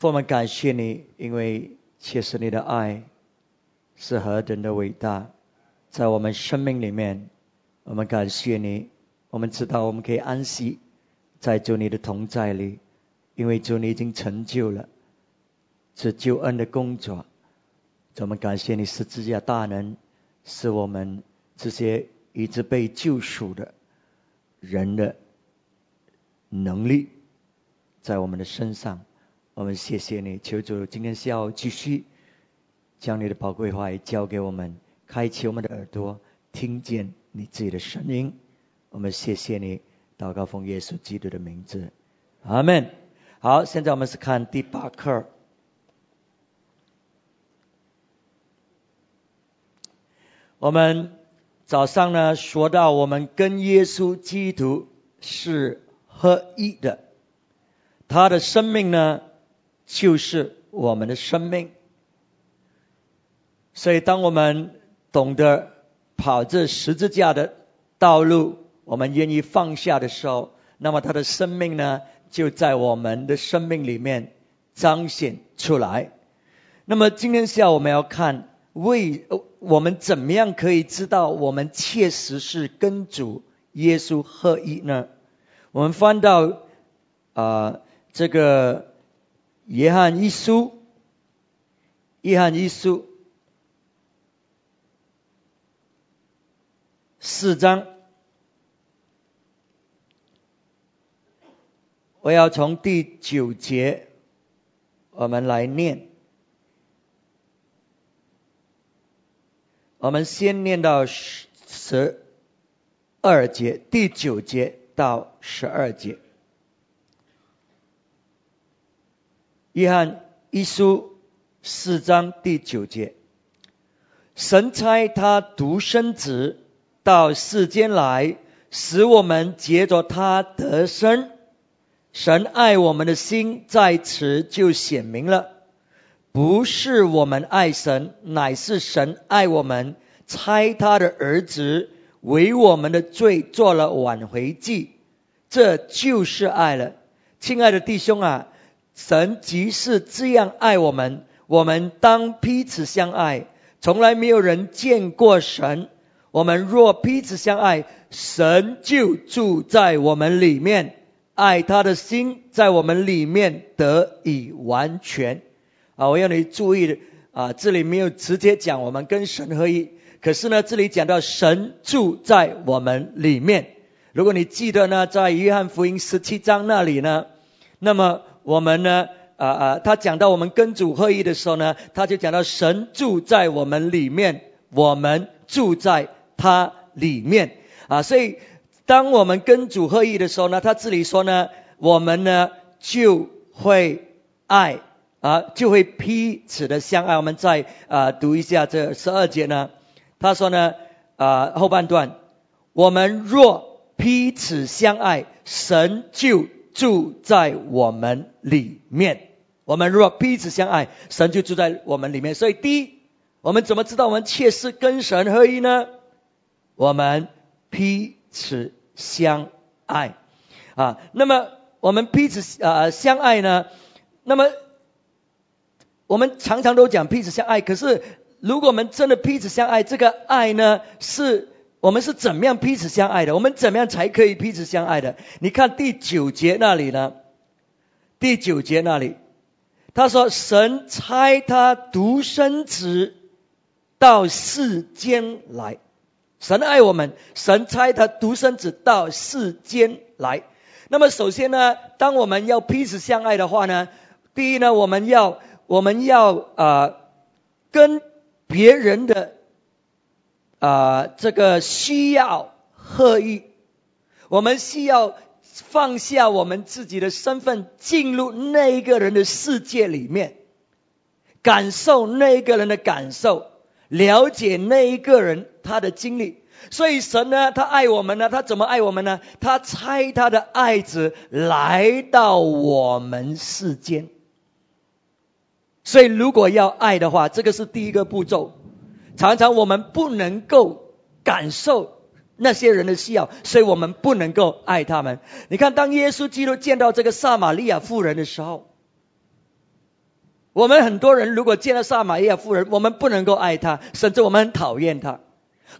我们感谢你，因为确实你的爱是何等的伟大，在我们生命里面，我们感谢你。我们知道我们可以安息在主你的同在里，因为主你已经成就了这救恩的工作。我们感谢你十字架大能，是我们这些一直被救赎的人的能力在我们的身上。我们谢谢你，求主今天下午继续将你的宝贵话语交给我们，开启我们的耳朵，听见你自己的声音。我们谢谢你，祷告奉耶稣基督的名字，阿门。好，现在我们是看第八课。我们早上呢说到，我们跟耶稣基督是合一的，他的生命呢。就是我们的生命，所以当我们懂得跑这十字架的道路，我们愿意放下的时候，那么他的生命呢，就在我们的生命里面彰显出来。那么今天下午我们要看，为我们怎么样可以知道我们切实是跟主耶稣合一呢？我们翻到啊这个。约翰一书，约翰一书四章，我要从第九节我们来念，我们先念到十十二节，第九节到十二节。约翰一书四章第九节，神差他独生子到世间来，使我们结着他得生。神爱我们的心在此就显明了，不是我们爱神，乃是神爱我们，差他的儿子为我们的罪做了挽回祭，这就是爱了。亲爱的弟兄啊！神即是这样爱我们，我们当彼此相爱。从来没有人见过神，我们若彼此相爱，神就住在我们里面，爱他的心在我们里面得以完全。啊，我要你注意啊，这里没有直接讲我们跟神合一，可是呢，这里讲到神住在我们里面。如果你记得呢，在约翰福音十七章那里呢，那么。我们呢，啊啊，他讲到我们跟主合一的时候呢，他就讲到神住在我们里面，我们住在他里面啊。所以，当我们跟主合一的时候呢，他这里说呢，我们呢就会爱啊，就会彼此的相爱。我们再啊读一下这十二节呢，他说呢啊后半段，我们若彼此相爱，神就。住在我们里面，我们若彼此相爱，神就住在我们里面。所以，第一，我们怎么知道我们切实跟神合一呢？我们彼此相爱啊。那么，我们彼此啊相爱呢？那么，我们常常都讲彼此相爱。可是，如果我们真的彼此相爱，这个爱呢是？我们是怎么样彼此相爱的？我们怎么样才可以彼此相爱的？你看第九节那里呢？第九节那里，他说：“神差他独生子到世间来，神爱我们，神差他独生子到世间来。那么首先呢，当我们要彼此相爱的话呢，第一呢，我们要我们要啊跟别人的。”啊，这个需要合一，我们需要放下我们自己的身份，进入那一个人的世界里面，感受那一个人的感受，了解那一个人他的经历。所以神呢，他爱我们呢，他怎么爱我们呢？他差他的爱子来到我们世间。所以如果要爱的话，这个是第一个步骤。常常我们不能够感受那些人的需要，所以我们不能够爱他们。你看，当耶稣基督见到这个撒玛利亚妇人的时候，我们很多人如果见到撒玛利亚妇人，我们不能够爱她，甚至我们很讨厌她。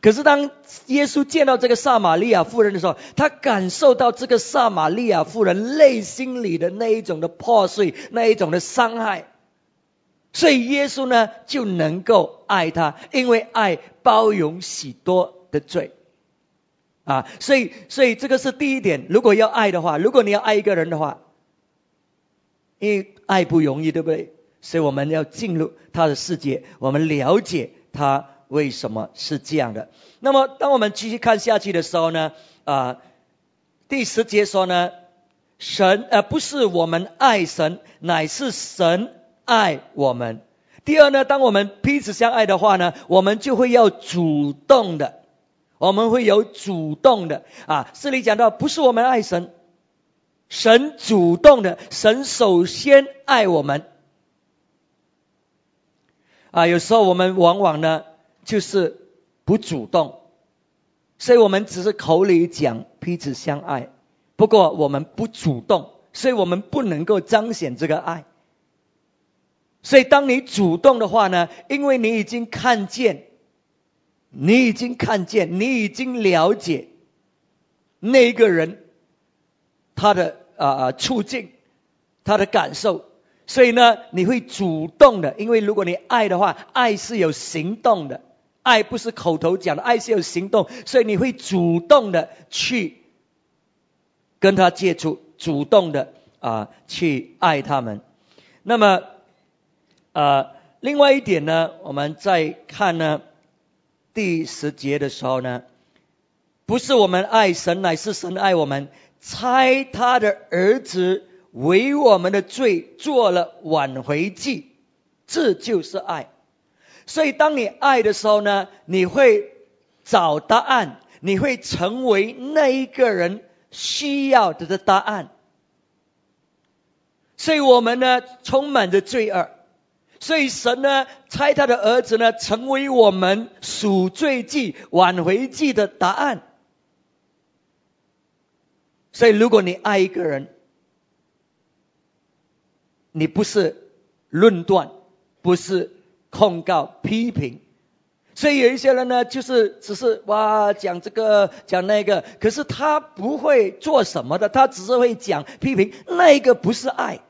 可是当耶稣见到这个撒玛利亚妇人的时候，他感受到这个撒玛利亚妇人内心里的那一种的破碎，那一种的伤害，所以耶稣呢就能够爱他，因为爱包容许多的罪。啊，所以所以这个是第一点。如果要爱的话，如果你要爱一个人的话，因为爱不容易，对不对？所以我们要进入他的世界，我们了解他为什么是这样的。那么，当我们继续看下去的时候呢，啊，第十节说呢，神呃不是我们爱神，乃是神爱我们。第二呢，当我们彼此相爱的话呢，我们就会要主动的，我们会有主动的啊。这里讲到不是我们爱神，神主动的，神首先爱我们。啊，有时候我们往往呢就是不主动，所以我们只是口里讲彼此相爱，不过我们不主动，所以我们不能够彰显这个爱。所以当你主动的话呢，因为你已经看见，你已经看见，你已经了解那个人他的啊处境，他的感受。所以呢，你会主动的，因为如果你爱的话，爱是有行动的，爱不是口头讲的，爱是有行动，所以你会主动的去跟他接触，主动的啊去爱他们。那么，呃，另外一点呢，我们在看呢第十节的时候呢，不是我们爱神，乃是神爱我们，猜他的儿子。为我们的罪做了挽回祭，这就是爱。所以，当你爱的时候呢，你会找答案，你会成为那一个人需要的的答案。所以我们呢，充满着罪恶。所以神呢，差他的儿子呢，成为我们赎罪祭、挽回祭的答案。所以，如果你爱一个人，你不是论断，不是控告、批评，所以有一些人呢，就是只是哇讲这个讲那个，可是他不会做什么的，他只是会讲批评，那个不是爱。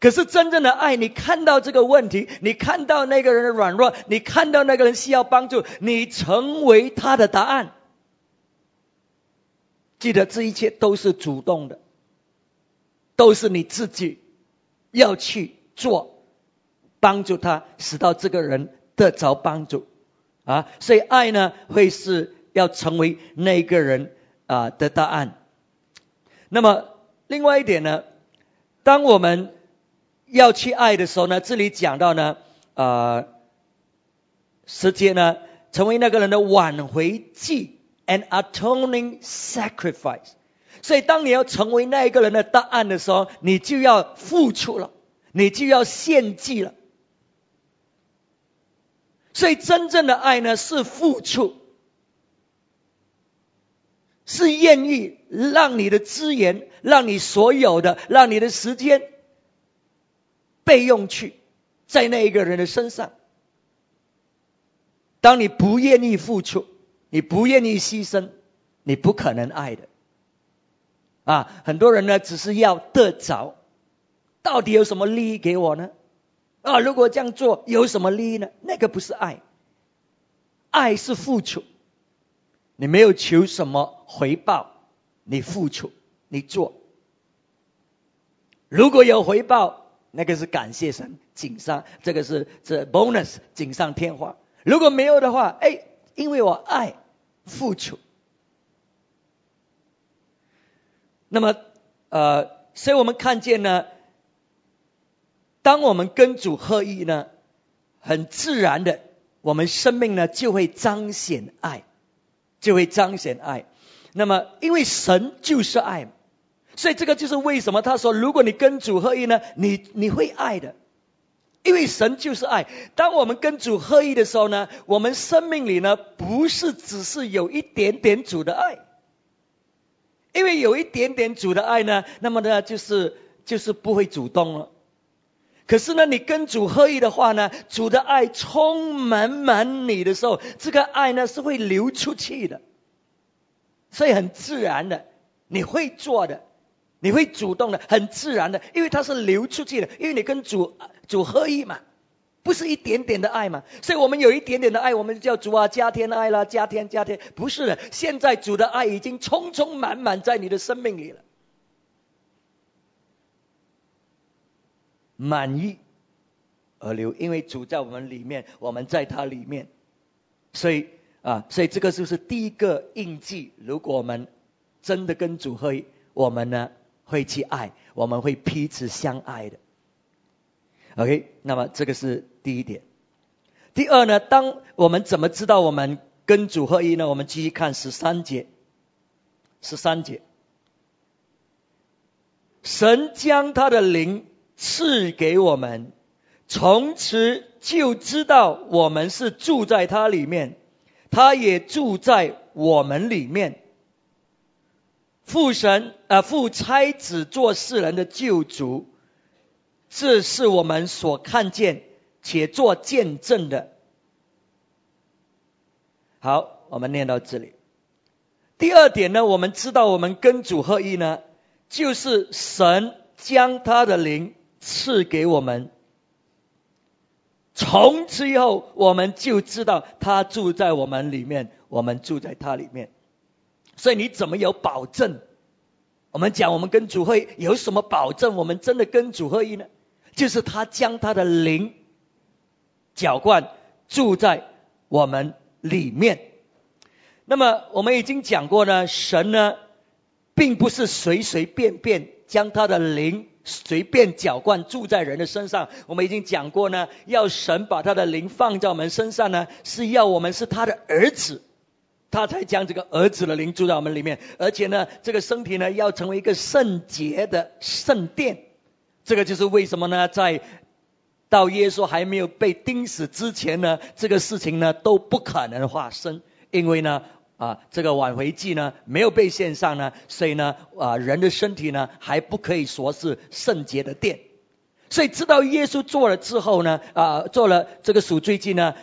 可是真正的爱，你看到这个问题，你看到那个人的软弱，你看到那个人需要帮助，你成为他的答案。记得这一切都是主动的。都是你自己要去做，帮助他，使到这个人得着帮助啊！所以爱呢，会是要成为那个人啊的答案。那么另外一点呢，当我们要去爱的时候呢，这里讲到呢，呃，时间呢，成为那个人的挽回祭，an atoning sacrifice。所以，当你要成为那一个人的答案的时候，你就要付出了，你就要献祭了。所以，真正的爱呢，是付出，是愿意让你的资源、让你所有的、让你的时间被用去在那一个人的身上。当你不愿意付出，你不愿意牺牲，你不可能爱的。啊，很多人呢只是要得着，到底有什么利益给我呢？啊，如果这样做有什么利益呢？那个不是爱，爱是付出，你没有求什么回报，你付出，你做，如果有回报，那个是感谢神，锦上这个是这 bonus，锦上添花。如果没有的话，哎，因为我爱付出。那么，呃，所以我们看见呢，当我们跟主合一呢，很自然的，我们生命呢就会彰显爱，就会彰显爱。那么，因为神就是爱，所以这个就是为什么他说，如果你跟主合一呢，你你会爱的，因为神就是爱。当我们跟主合一的时候呢，我们生命里呢不是只是有一点点主的爱。因为有一点点主的爱呢，那么呢就是就是不会主动了。可是呢，你跟主合一的话呢，主的爱充满满你的时候，这个爱呢是会流出去的，所以很自然的，你会做的，你会主动的，很自然的，因为它是流出去的，因为你跟主主合一嘛，不是一点点的爱嘛，所以我们有一点点的爱，我们叫主啊加添爱啦，加添加添，不是的，现在主的爱已经充充满满在你的生命里了。满意而流，因为主在我们里面，我们在他里面，所以啊，所以这个就是第一个印记。如果我们真的跟主合一，我们呢会去爱，我们会彼此相爱的。OK，那么这个是第一点。第二呢，当我们怎么知道我们跟主合一呢？我们继续看十三节，十三节，神将他的灵。赐给我们，从此就知道我们是住在他里面，他也住在我们里面。父神啊，父差子做世人的救主，这是我们所看见且做见证的。好，我们念到这里。第二点呢，我们知道我们跟主合一呢，就是神将他的灵。赐给我们，从此以后，我们就知道他住在我们里面，我们住在他里面。所以你怎么有保证？我们讲，我们跟主会有什么保证？我们真的跟主合一呢？就是他将他的灵浇灌住在我们里面。那么我们已经讲过呢，神呢，并不是随随便便将他的灵。随便搅灌住在人的身上，我们已经讲过呢。要神把他的灵放在我们身上呢，是要我们是他的儿子，他才将这个儿子的灵住在我们里面。而且呢，这个身体呢，要成为一个圣洁的圣殿。这个就是为什么呢？在到耶稣还没有被钉死之前呢，这个事情呢都不可能发生，因为呢。啊，这个挽回祭呢没有被献上呢，所以呢，啊，人的身体呢还不可以说是圣洁的殿。所以知道耶稣做了之后呢，啊，做了这个赎罪祭呢，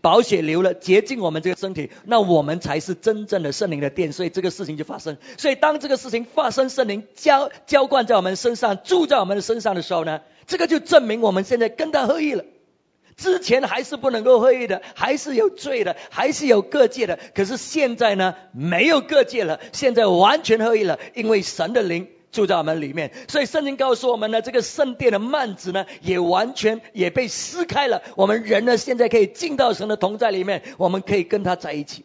宝血流了，洁净我们这个身体，那我们才是真正的圣灵的殿。所以这个事情就发生。所以当这个事情发生，圣灵浇浇灌在我们身上，住在我们的身上的时候呢，这个就证明我们现在跟他合一了。之前还是不能够合一的，还是有罪的，还是有各界的。可是现在呢，没有各界了，现在完全合一了，因为神的灵住在我们里面。所以圣经告诉我们呢，这个圣殿的幔子呢，也完全也被撕开了。我们人呢，现在可以进到神的同在里面，我们可以跟他在一起。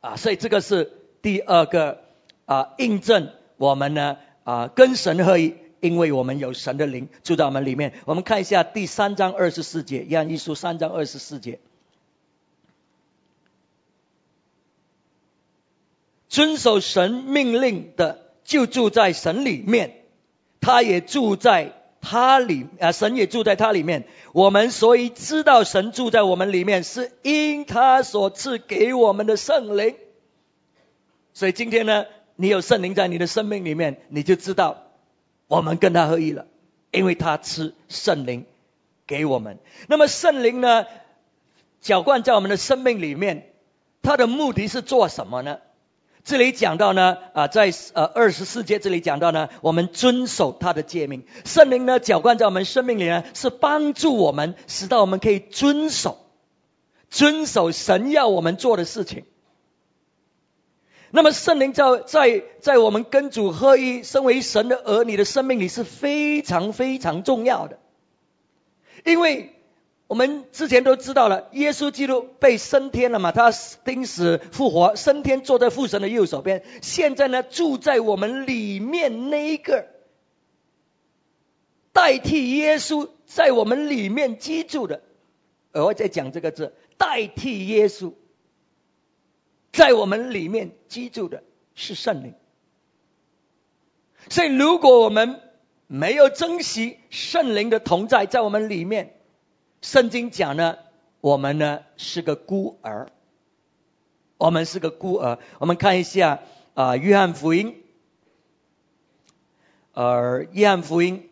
啊，所以这个是第二个啊，印证我们呢啊，跟神合一。因为我们有神的灵住在我们里面，我们看一下第三章二十四节，《约翰一书》三章二十四节，遵守神命令的就住在神里面，他也住在他里啊，神也住在他里面。我们所以知道神住在我们里面，是因他所赐给我们的圣灵。所以今天呢，你有圣灵在你的生命里面，你就知道。我们跟他合一了，因为他吃圣灵给我们。那么圣灵呢，浇灌在我们的生命里面，它的目的是做什么呢？这里讲到呢，啊，在呃二十四节这里讲到呢，我们遵守他的诫命。圣灵呢，浇灌在我们生命里呢，是帮助我们，使到我们可以遵守，遵守神要我们做的事情。那么圣灵在在在我们跟主合一、身为神的儿女的生命里是非常非常重要的，因为我们之前都知道了，耶稣基督被升天了嘛，他钉死复活，升天坐在父神的右手边，现在呢住在我们里面那一个代替耶稣在我们里面居住的，额外再讲这个字，代替耶稣。在我们里面居住的是圣灵，所以如果我们没有珍惜圣灵的同在在我们里面，圣经讲呢，我们呢是个孤儿，我们是个孤儿，我们看一下啊约翰福音。而约翰福音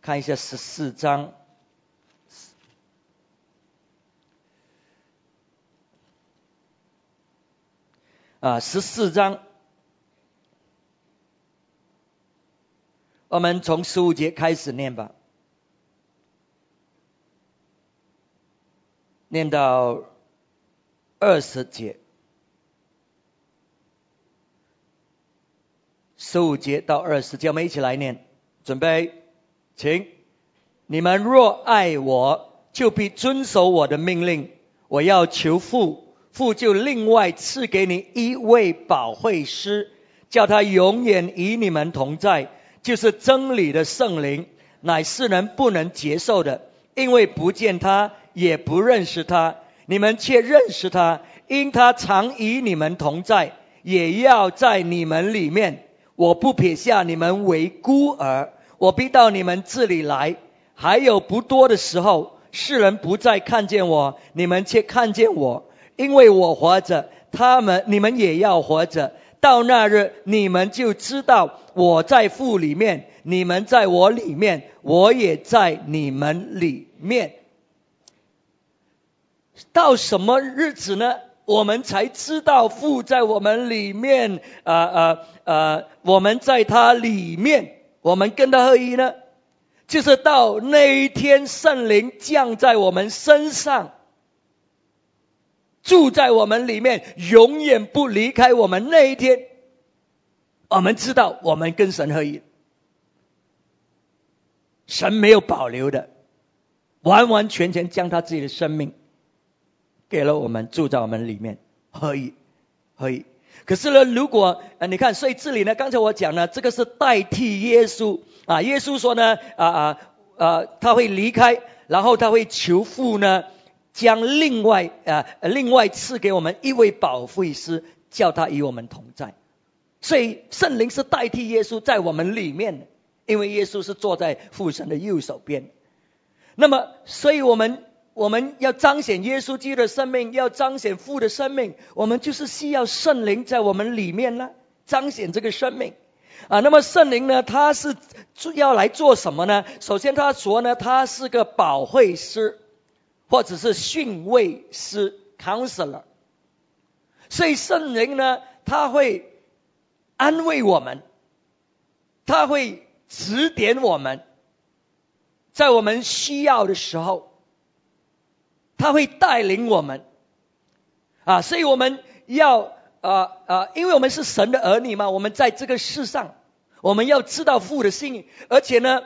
看一下十四章。啊，十四章。我们从十五节开始念吧，念到二十节，十五节到二十节，我们一起来念，准备，请你们若爱我，就必遵守我的命令，我要求父。父就另外赐给你一位保惠师，叫他永远与你们同在，就是真理的圣灵，乃世人不能接受的，因为不见他，也不认识他。你们却认识他，因他常与你们同在，也要在你们里面。我不撇下你们为孤儿，我必到你们这里来。还有不多的时候，世人不再看见我，你们却看见我。因为我活着，他们你们也要活着。到那日，你们就知道我在父里面，你们在我里面，我也在你们里面。到什么日子呢？我们才知道父在我们里面，啊啊啊！我们在他里面，我们跟他合一呢？就是到那一天，圣灵降在我们身上。住在我们里面，永远不离开我们。那一天，我们知道我们跟神合一，神没有保留的，完完全全将他自己的生命给了我们，住在我们里面，合一，合一。可是呢，如果呃，你看，所以这里呢，刚才我讲呢，这个是代替耶稣啊。耶稣说呢，啊啊啊，他会离开，然后他会求父呢。将另外啊另外赐给我们一位保惠师，叫他与我们同在。所以圣灵是代替耶稣在我们里面的，因为耶稣是坐在父神的右手边。那么，所以我们我们要彰显耶稣基督的生命，要彰显父的生命，我们就是需要圣灵在我们里面呢，彰显这个生命啊。那么圣灵呢，他是要来做什么呢？首先他说呢，他是个保惠师。或者是训慰师 （counselor），所以圣灵呢，他会安慰我们，他会指点我们，在我们需要的时候，他会带领我们啊，所以我们要啊啊，因为我们是神的儿女嘛，我们在这个世上，我们要知道父的心，而且呢，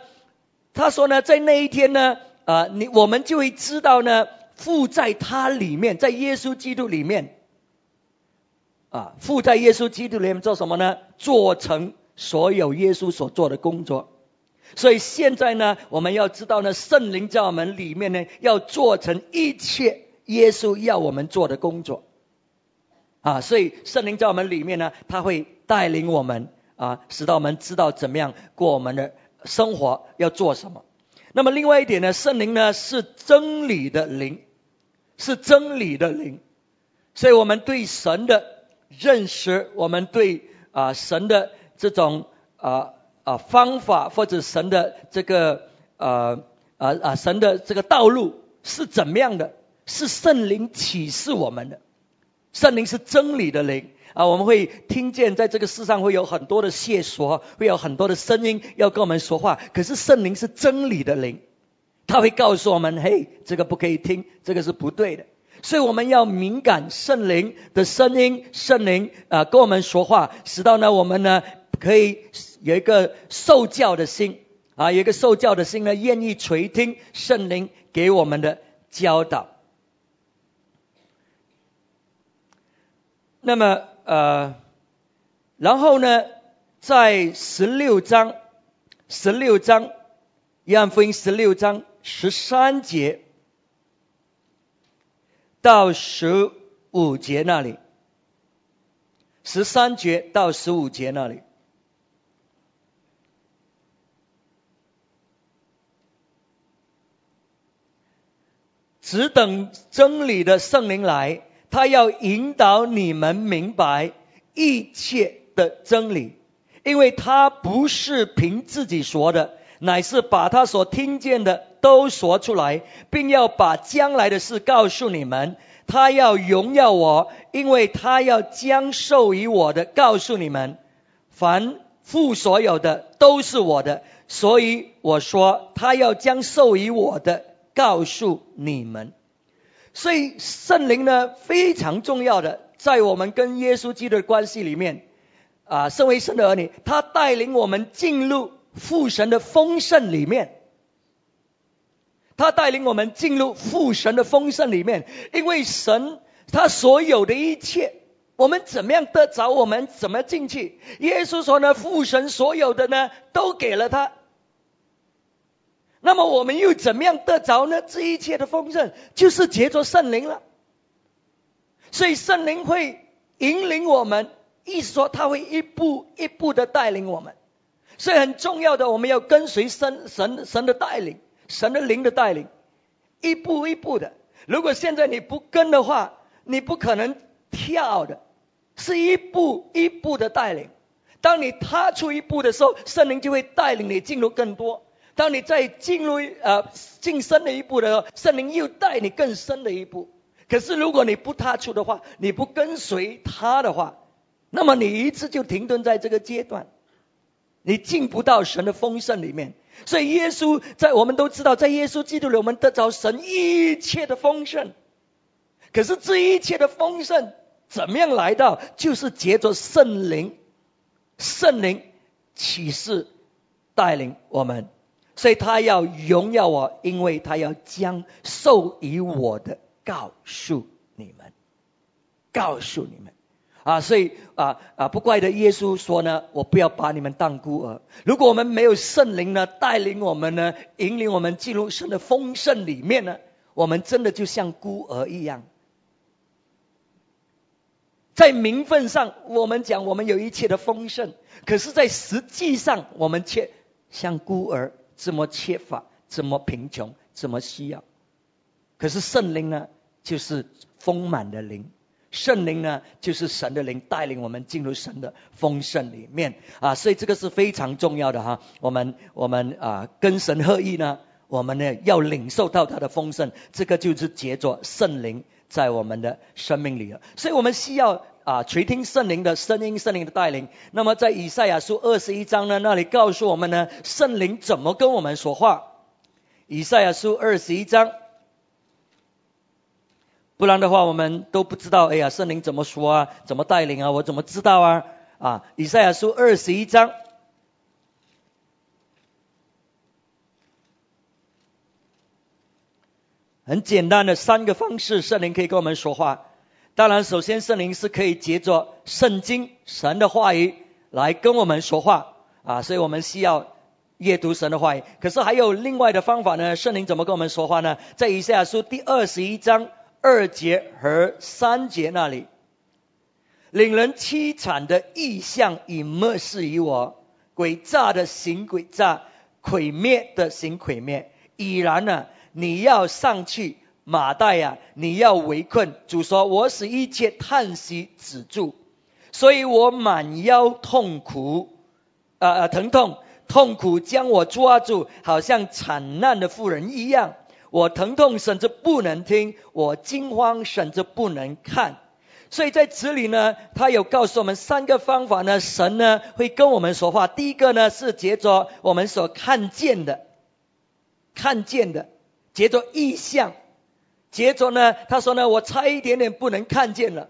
他说呢，在那一天呢。啊，你我们就会知道呢，父在他里面，在耶稣基督里面，啊，父在耶稣基督里面做什么呢？做成所有耶稣所做的工作。所以现在呢，我们要知道呢，圣灵在我们里面呢，要做成一切耶稣要我们做的工作。啊，所以圣灵在我们里面呢，他会带领我们啊，使到我们知道怎么样过我们的生活，要做什么。那么另外一点呢，圣灵呢是真理的灵，是真理的灵，所以我们对神的认识，我们对啊神的这种啊啊方法或者神的这个啊啊啊神的这个道路是怎么样的？是圣灵启示我们的，圣灵是真理的灵。啊，我们会听见在这个世上会有很多的线索，会有很多的声音要跟我们说话。可是圣灵是真理的灵，他会告诉我们：嘿，这个不可以听，这个是不对的。所以我们要敏感圣灵的声音，圣灵啊跟我们说话，使到呢我们呢可以有一个受教的心啊，有一个受教的心呢，愿意垂听圣灵给我们的教导。那么。呃，然后呢，在十六章，十六章，约翰福音十六章十三节到十五节那里，十三节到十五节那里，只等真理的圣灵来。他要引导你们明白一切的真理，因为他不是凭自己说的，乃是把他所听见的都说出来，并要把将来的事告诉你们。他要荣耀我，因为他要将授予我的告诉你们。凡父所有的都是我的，所以我说他要将授予我的告诉你们。所以圣灵呢非常重要的，在我们跟耶稣基督的关系里面啊，身为神的儿女，他带领我们进入父神的丰盛里面。他带领我们进入父神的丰盛里面，因为神他所有的一切，我们怎么样得着，我们怎么进去？耶稣说呢，父神所有的呢，都给了他。那么我们又怎么样得着呢？这一切的丰盛，就是结着圣灵了。所以圣灵会引领我们，意思说他会一步一步的带领我们。所以很重要的，我们要跟随神神神的带领。神的灵的带领，一步一步的。如果现在你不跟的话，你不可能跳的，是一步一步的带领。当你踏出一步的时候，圣灵就会带领你进入更多。当你再进入呃进深的一步的时候，圣灵又带你更深的一步。可是如果你不踏出的话，你不跟随他的话，那么你一直就停顿在这个阶段，你进不到神的丰盛里面。所以耶稣在我们都知道，在耶稣基督里，我们得着神一切的丰盛。可是这一切的丰盛怎么样来到？就是借着圣灵，圣灵启示带领我们。所以他要荣耀我，因为他要将授予我的告诉你们，告诉你们。啊，所以啊啊，不怪的耶稣说呢，我不要把你们当孤儿。如果我们没有圣灵呢，带领我们呢，引领我们进入神的丰盛里面呢，我们真的就像孤儿一样。在名分上，我们讲我们有一切的丰盛，可是，在实际上，我们却像孤儿这么缺乏，这么贫穷，这么需要。可是圣灵呢，就是丰满的灵。圣灵呢，就是神的灵带领我们进入神的丰盛里面啊，所以这个是非常重要的哈。我们我们啊，跟神合一呢，我们呢要领受到他的丰盛，这个就是结作圣灵在我们的生命里了。所以我们需要啊垂听圣灵的声音，圣灵的带领。那么在以赛亚书二十一章呢，那里告诉我们呢，圣灵怎么跟我们说话？以赛亚书二十一章。不然的话，我们都不知道。哎呀，圣灵怎么说啊？怎么带领啊？我怎么知道啊？啊，以赛亚书二十一章，很简单的三个方式，圣灵可以跟我们说话。当然，首先圣灵是可以借着圣经、神的话语来跟我们说话啊，所以我们需要阅读神的话语。可是还有另外的方法呢？圣灵怎么跟我们说话呢？在以赛亚书第二十一章。二节和三节那里，令人凄惨的异象已漠视于我，诡诈的行诡诈，毁灭的行毁灭。已然呢，你要上去，马代呀，你要围困。主说：“我使一切叹息止住，所以我满腰痛苦，啊啊，疼痛，痛苦将我抓住，好像惨难的妇人一样。”我疼痛甚至不能听，我惊慌甚至不能看。所以在这里呢，他有告诉我们三个方法呢，神呢会跟我们说话。第一个呢是借着我们所看见的，看见的，借着意象，接着呢，他说呢，我差一点点不能看见了。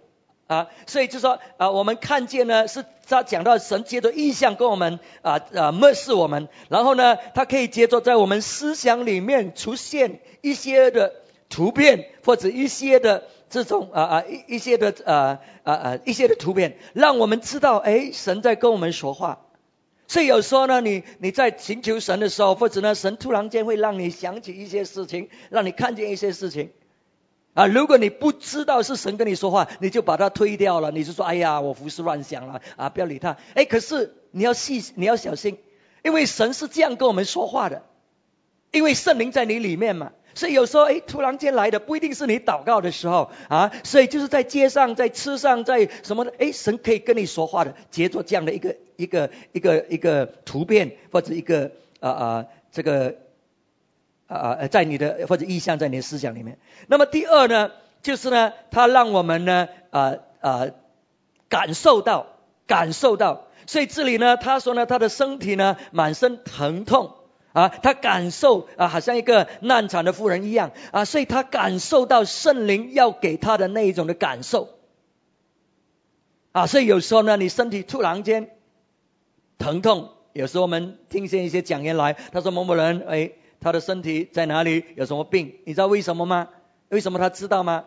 啊，所以就说啊，我们看见呢，是他讲到神接着意象跟我们啊啊漠视我们，然后呢，他可以接着在我们思想里面出现一些的图片或者一些的这种啊啊一一些的啊啊啊一些的图片，让我们知道哎，神在跟我们说话。所以有时候呢，你你在寻求神的时候，或者呢，神突然间会让你想起一些事情，让你看见一些事情。啊，如果你不知道是神跟你说话，你就把它推掉了，你就说：“哎呀，我胡思乱想了啊，不要理他。”哎，可是你要细，你要小心，因为神是这样跟我们说话的，因为圣灵在你里面嘛。所以有时候，哎，突然间来的不一定是你祷告的时候啊，所以就是在街上、在吃上、在什么的，哎，神可以跟你说话的，结着这样的一个一个一个一个图片或者一个啊啊这个啊在你的或者意象在你的思想里面。那么第二呢，就是呢，他让我们呢啊啊感受到感受到。所以这里呢，他说呢，他的身体呢满身疼痛啊，他感受啊，好像一个难产的妇人一样啊，所以他感受到圣灵要给他的那一种的感受啊，所以有时候呢，你身体突然间疼痛，有时候我们听见一些讲员来，他说某某人哎，他的身体在哪里有什么病？你知道为什么吗？为什么他知道吗？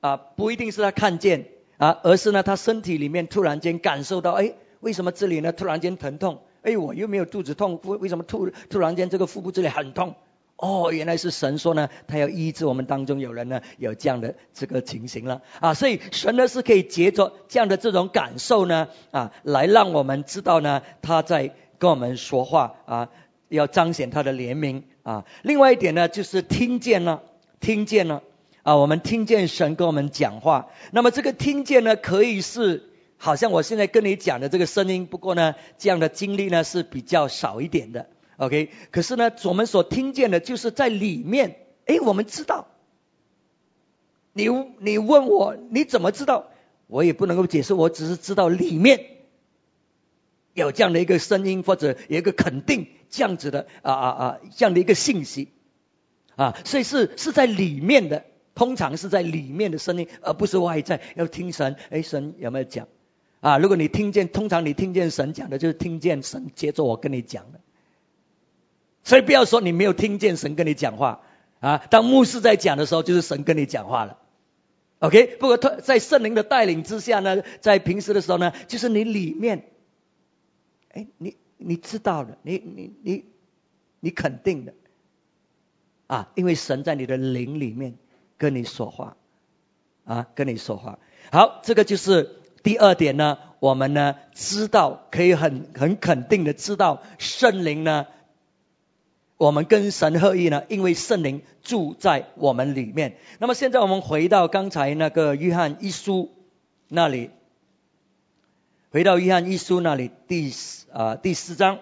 啊，不一定是他看见啊，而是呢，他身体里面突然间感受到哎。为什么这里呢？突然间疼痛？哎，我又没有肚子痛，为为什么突突然间这个腹部这里很痛？哦，原来是神说呢，他要医治我们当中有人呢有这样的这个情形了啊！所以神呢是可以借着这样的这种感受呢啊，来让我们知道呢他在跟我们说话啊，要彰显他的怜悯啊。另外一点呢，就是听见了，听见了啊，我们听见神跟我们讲话。那么这个听见呢，可以是。好像我现在跟你讲的这个声音，不过呢，这样的经历呢是比较少一点的，OK。可是呢，我们所听见的就是在里面，哎，我们知道。你你问我你怎么知道？我也不能够解释，我只是知道里面有这样的一个声音，或者有一个肯定这样子的啊啊啊这样的一个信息啊，所以是是在里面的，通常是在里面的声音，而不是外在。要听神，哎，神有没有讲？啊，如果你听见，通常你听见神讲的，就是听见神接着我跟你讲的，所以不要说你没有听见神跟你讲话啊。当牧师在讲的时候，就是神跟你讲话了。OK，不过他在圣灵的带领之下呢，在平时的时候呢，就是你里面，哎，你你知道的，你你你你肯定的啊，因为神在你的灵里面跟你说话啊，跟你说话。好，这个就是。第二点呢，我们呢知道可以很很肯定的知道圣灵呢，我们跟神合一呢，因为圣灵住在我们里面。那么现在我们回到刚才那个约翰一书那里，回到约翰一书那里第啊第四章，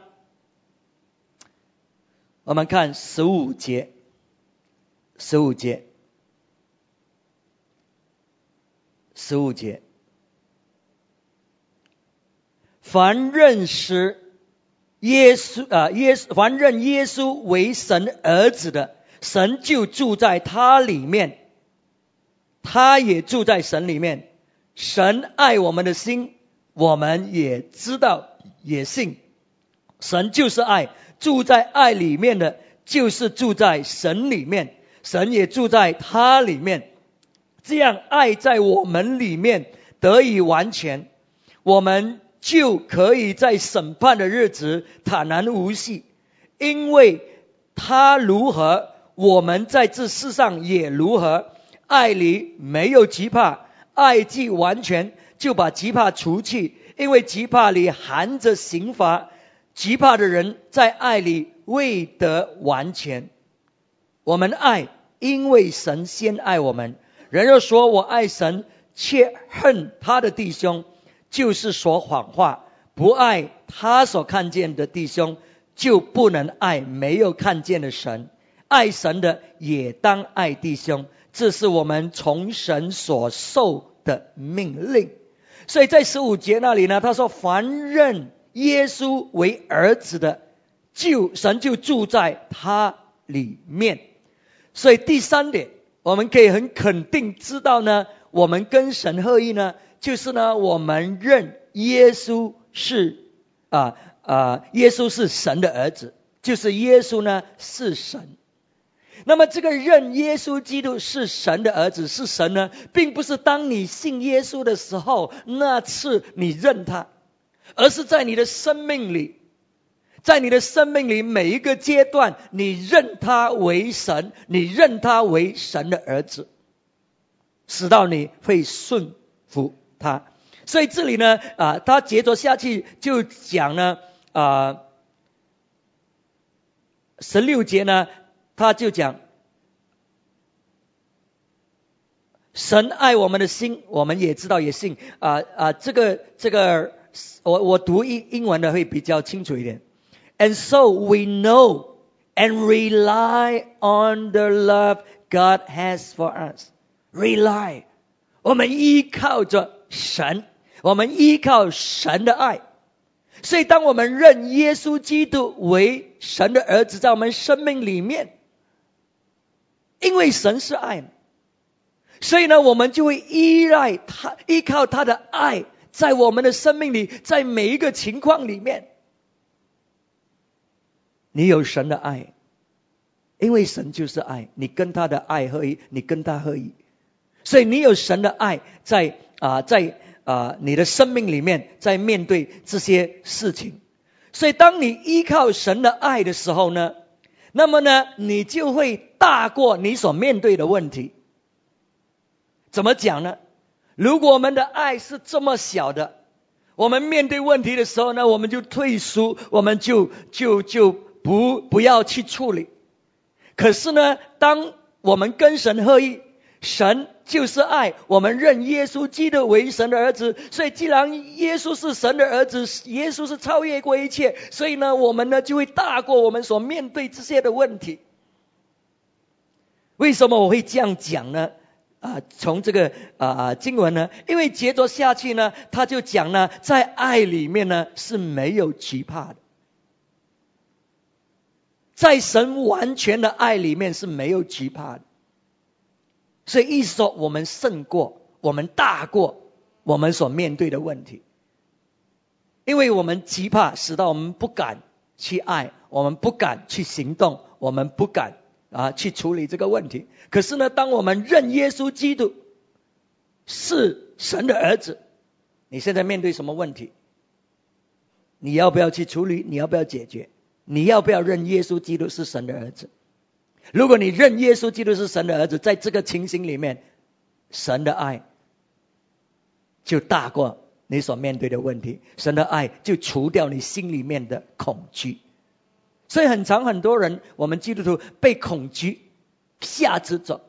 我们看十五节，十五节，十五节。凡认识耶稣啊，耶稣凡认耶稣为神儿子的，神就住在他里面，他也住在神里面。神爱我们的心，我们也知道，也信。神就是爱，住在爱里面的，就是住在神里面，神也住在他里面。这样爱在我们里面得以完全，我们。就可以在审判的日子坦然无惧，因为他如何，我们在这世上也如何。爱里没有惧怕，爱既完全，就把惧怕除去，因为惧怕里含着刑罚。惧怕的人在爱里未得完全。我们爱，因为神先爱我们。人若说我爱神，却恨他的弟兄。就是说谎话，不爱他所看见的弟兄，就不能爱没有看见的神。爱神的也当爱弟兄，这是我们从神所受的命令。所以在十五节那里呢，他说：凡认耶稣为儿子的，就神就住在他里面。所以第三点，我们可以很肯定知道呢，我们跟神合一呢。就是呢，我们认耶稣是啊啊，耶稣是神的儿子，就是耶稣呢是神。那么这个认耶稣基督是神的儿子是神呢，并不是当你信耶稣的时候那次你认他，而是在你的生命里，在你的生命里每一个阶段，你认他为神，你认他为神的儿子，使到你会顺服。他，所以这里呢，啊，他接着下去就讲呢，啊，十六节呢，他就讲，神爱我们的心，我们也知道也信，啊啊，这个这个，我我读英英文的会比较清楚一点，and so we know and rely on the love God has for us. Rely，我们依靠着神，我们依靠神的爱。所以，当我们认耶稣基督为神的儿子，在我们生命里面，因为神是爱，所以呢，我们就会依赖他，依靠他的爱，在我们的生命里，在每一个情况里面，你有神的爱，因为神就是爱，你跟他的爱合一，你跟他合一，所以你有神的爱在啊，在。啊，你的生命里面在面对这些事情，所以当你依靠神的爱的时候呢，那么呢，你就会大过你所面对的问题。怎么讲呢？如果我们的爱是这么小的，我们面对问题的时候呢，我们就退缩，我们就就就不不要去处理。可是呢，当我们跟神合一。神就是爱，我们认耶稣基督为神的儿子，所以既然耶稣是神的儿子，耶稣是超越过一切，所以呢，我们呢就会大过我们所面对这些的问题。为什么我会这样讲呢？啊，从这个啊经文呢，因为接着下去呢，他就讲呢，在爱里面呢是没有惧怕的，在神完全的爱里面是没有惧怕的。所以意思说，我们胜过，我们大过我们所面对的问题，因为我们惧怕，使到我们不敢去爱，我们不敢去行动，我们不敢啊去处理这个问题。可是呢，当我们认耶稣基督是神的儿子，你现在面对什么问题？你要不要去处理？你要不要解决？你要不要认耶稣基督是神的儿子？如果你认耶稣基督是神的儿子，在这个情形里面，神的爱就大过你所面对的问题，神的爱就除掉你心里面的恐惧。所以很长很多人，我们基督徒被恐惧吓制着，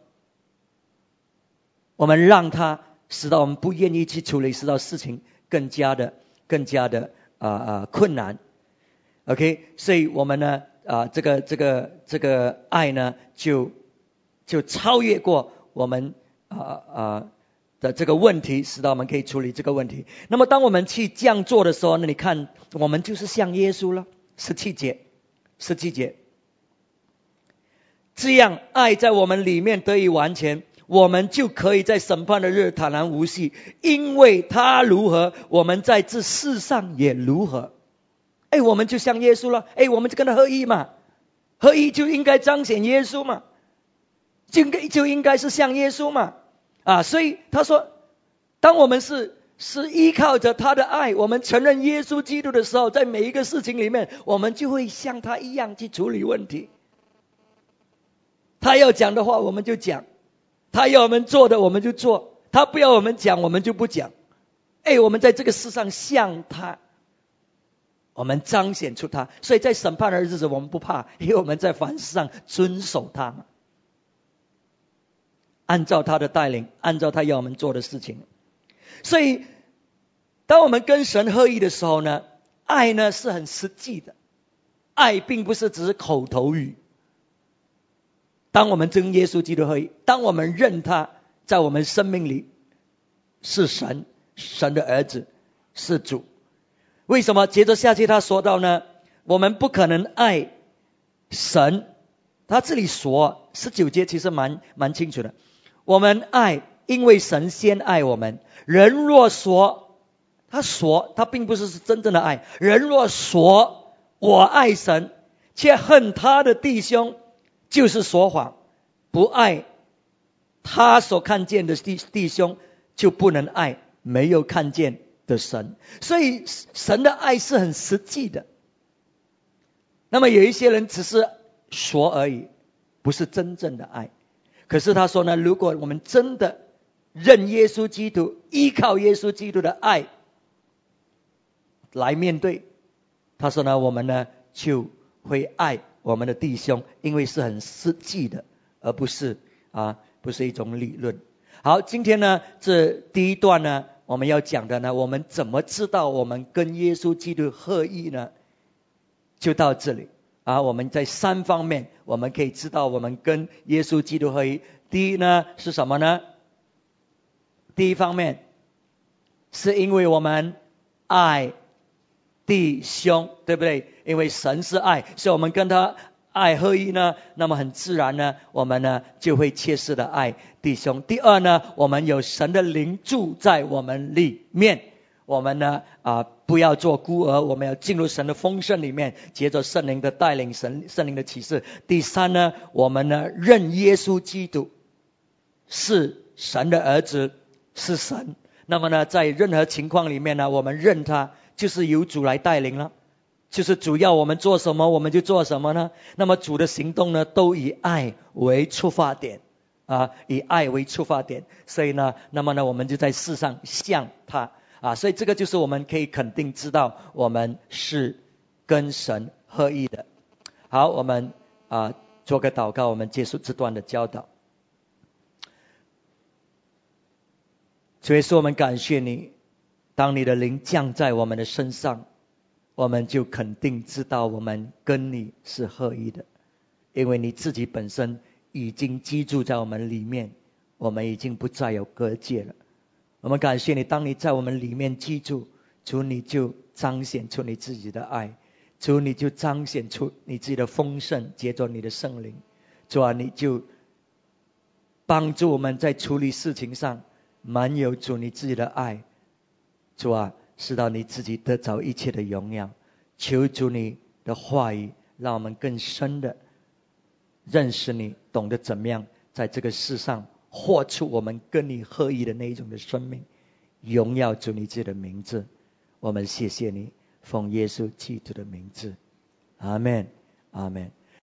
我们让他使到我们不愿意去处理，使到事情更加的、更加的啊啊困难。OK，所以我们呢？啊，这个这个这个爱呢，就就超越过我们啊啊的这个问题，使到我们可以处理这个问题。那么，当我们去这样做的时候，那你看，我们就是像耶稣了。十七节，十七节，这样爱在我们里面得以完全，我们就可以在审判的日坦然无惧，因为他如何，我们在这世上也如何。哎，我们就像耶稣了。哎，我们就跟他合一嘛，合一就应该彰显耶稣嘛，就应该就应该是像耶稣嘛。啊，所以他说，当我们是是依靠着他的爱，我们承认耶稣基督的时候，在每一个事情里面，我们就会像他一样去处理问题。他要讲的话，我们就讲；他要我们做的，我们就做；他不要我们讲，我们就不讲。哎，我们在这个世上像他。我们彰显出他，所以在审判的日子，我们不怕，因为我们在凡事上遵守他嘛，按照他的带领，按照他要我们做的事情。所以，当我们跟神合一的时候呢，爱呢是很实际的，爱并不是只是口头语。当我们跟耶稣基督合一，当我们认他在我们生命里是神，神的儿子，是主。为什么接着下去他说到呢？我们不可能爱神。他这里说十九节其实蛮蛮清楚的。我们爱，因为神先爱我们。人若说他说他并不是是真正的爱。人若说我爱神，却恨他的弟兄，就是说谎。不爱他所看见的弟弟兄，就不能爱没有看见。的神，所以神的爱是很实际的。那么有一些人只是说而已，不是真正的爱。可是他说呢，如果我们真的认耶稣基督，依靠耶稣基督的爱来面对，他说呢，我们呢就会爱我们的弟兄，因为是很实际的，而不是啊，不是一种理论。好，今天呢这第一段呢。我们要讲的呢，我们怎么知道我们跟耶稣基督合一呢？就到这里。啊，我们在三方面，我们可以知道我们跟耶稣基督合一。第一呢是什么呢？第一方面，是因为我们爱弟兄，对不对？因为神是爱，所以我们跟他爱合一呢。那么很自然呢，我们呢就会切实的爱弟兄。第二呢，我们有神的灵住在我们里面。我们呢啊，不要做孤儿，我们要进入神的丰盛里面，接着圣灵的带领，神圣灵的启示。第三呢，我们呢认耶稣基督是神的儿子，是神。那么呢，在任何情况里面呢，我们认他就是由主来带领了，就是主要我们做什么，我们就做什么呢？那么主的行动呢，都以爱为出发点啊，以爱为出发点。所以呢，那么呢，我们就在世上像他。啊，所以这个就是我们可以肯定知道，我们是跟神合一的。好，我们啊做个祷告，我们结束这段的教导。所以说，我们感谢你，当你的灵降在我们的身上，我们就肯定知道我们跟你是合一的，因为你自己本身已经居住在我们里面，我们已经不再有隔界了。我们感谢你，当你在我们里面居住，主你就彰显出你自己的爱，主你就彰显出你自己的丰盛，接着你的圣灵，主啊，你就帮助我们在处理事情上满有主你自己的爱，主啊，使到你自己得着一切的荣耀。求主你的话语，让我们更深的认识你，懂得怎么样在这个世上。活出我们跟你合一的那一种的生命，荣耀主你自己的名字，我们谢谢你，奉耶稣基督的名字，阿门，阿门。